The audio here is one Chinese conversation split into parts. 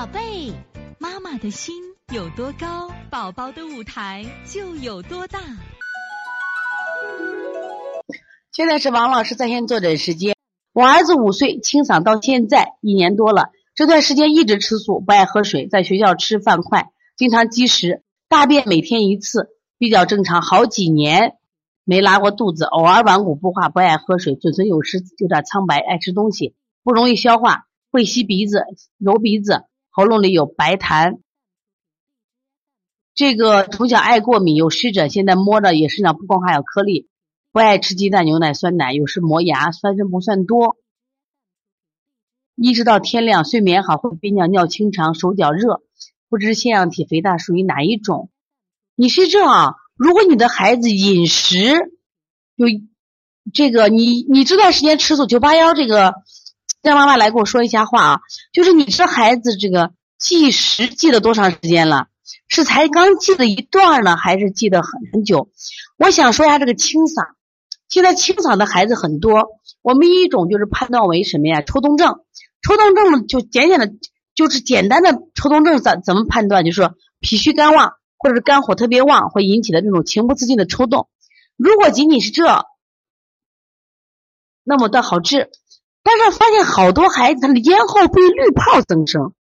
宝贝，妈妈的心有多高，宝宝的舞台就有多大。现在是王老师在线坐诊时间。我儿子五岁，清嗓到现在一年多了，这段时间一直吃素，不爱喝水，在学校吃饭快，经常积食，大便每天一次，比较正常，好几年没拉过肚子，偶尔顽固不化，不爱喝水，嘴唇有时有点苍白，爱吃东西，不容易消化，会吸鼻子、揉鼻子，喉咙里有白痰。这个从小爱过敏，有湿疹，现在摸着也身上不光还有颗粒。不爱吃鸡蛋、牛奶、酸奶，有时磨牙，酸声不算多。一直到天亮，睡眠好，会憋尿，尿清长，手脚热，不知腺样体肥大属于哪一种？你是这样，如果你的孩子饮食有这个，你你这段时间吃素，九八幺这个让妈妈来跟我说一下话啊，就是你这孩子这个计时记了多长时间了？是才刚记了一段呢，还是记得很很久？我想说一下这个清嗓。现在清嗓的孩子很多，我们一种就是判断为什么呀？抽动症，抽动症就简简的，就是简单的抽动症怎怎么判断？就是说脾虚肝旺，或者是肝火特别旺，会引起的这种情不自禁的抽动。如果仅仅是这，那么倒好治。但是发现好多孩子他的咽后壁滤泡增生，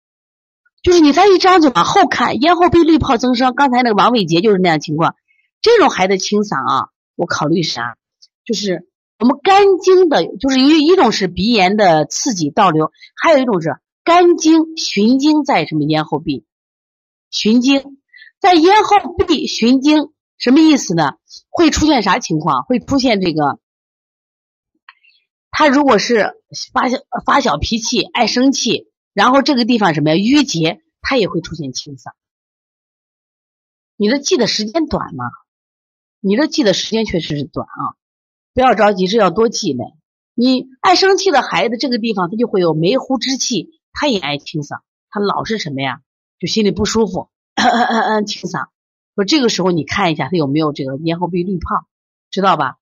就是你再一张嘴往后看，咽后壁滤泡增生。刚才那个王伟杰就是那样情况。这种孩子清嗓啊，我考虑啥？就是我们肝经的，就是一一种是鼻炎的刺激倒流，还有一种是肝经循经在什么咽后壁，循经在咽后壁循经，什么意思呢？会出现啥情况？会出现这个，他如果是发小发小脾气，爱生气，然后这个地方什么呀淤结，他也会出现清嗓。你的记的时间短吗？你这记的时间确实是短啊。不要着急，是要多记嘞。你爱生气的孩子，这个地方他就会有梅糊之气，他也爱清嗓，他老是什么呀？就心里不舒服，嗯嗯嗯，清嗓。说这个时候你看一下他有没有这个咽喉壁滤泡，知道吧？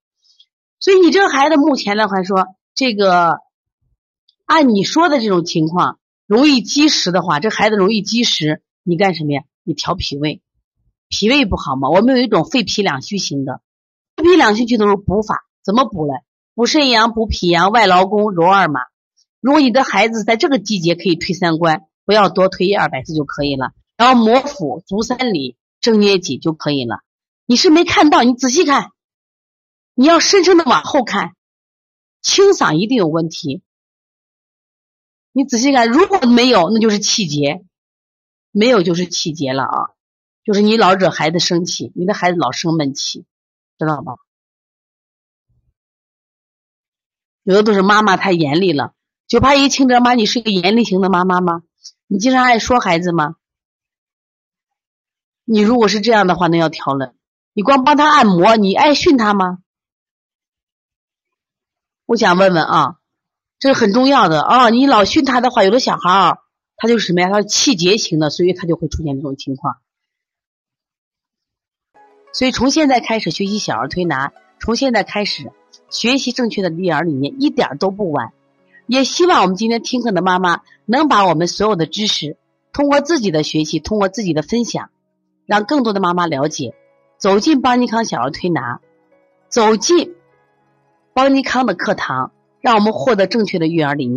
所以你这个孩子目前的话说，这个按你说的这种情况，容易积食的话，这孩子容易积食，你干什么呀？你调脾胃，脾胃不好嘛？我们有一种肺脾两虚型的，肺脾两虚就都是补法。怎么补嘞？补肾阳，补脾阳，外劳宫，揉二马。如果你的孩子在这个季节可以推三关，不要多推一二百次就可以了。然后摩腹、足三里、正捏脊就可以了。你是没看到，你仔细看，你要深深的往后看，清嗓一定有问题。你仔细看，如果没有，那就是气结；没有就是气结了啊，就是你老惹孩子生气，你的孩子老生闷气，知道吗？有的都是妈妈太严厉了，九八一清哲妈，你是个严厉型的妈妈吗？你经常爱说孩子吗？你如果是这样的话，那要调了。你光帮他按摩，你爱训他吗？我想问问啊，这是很重要的啊！你老训他的话，有的小孩儿他就是什么呀？他是气结型的，所以他就会出现这种情况。所以从现在开始学习小儿推拿，从现在开始。学习正确的育儿理念一点都不晚，也希望我们今天听课的妈妈能把我们所有的知识通过自己的学习，通过自己的分享，让更多的妈妈了解，走进邦尼康小儿推拿，走进邦尼康的课堂，让我们获得正确的育儿理念。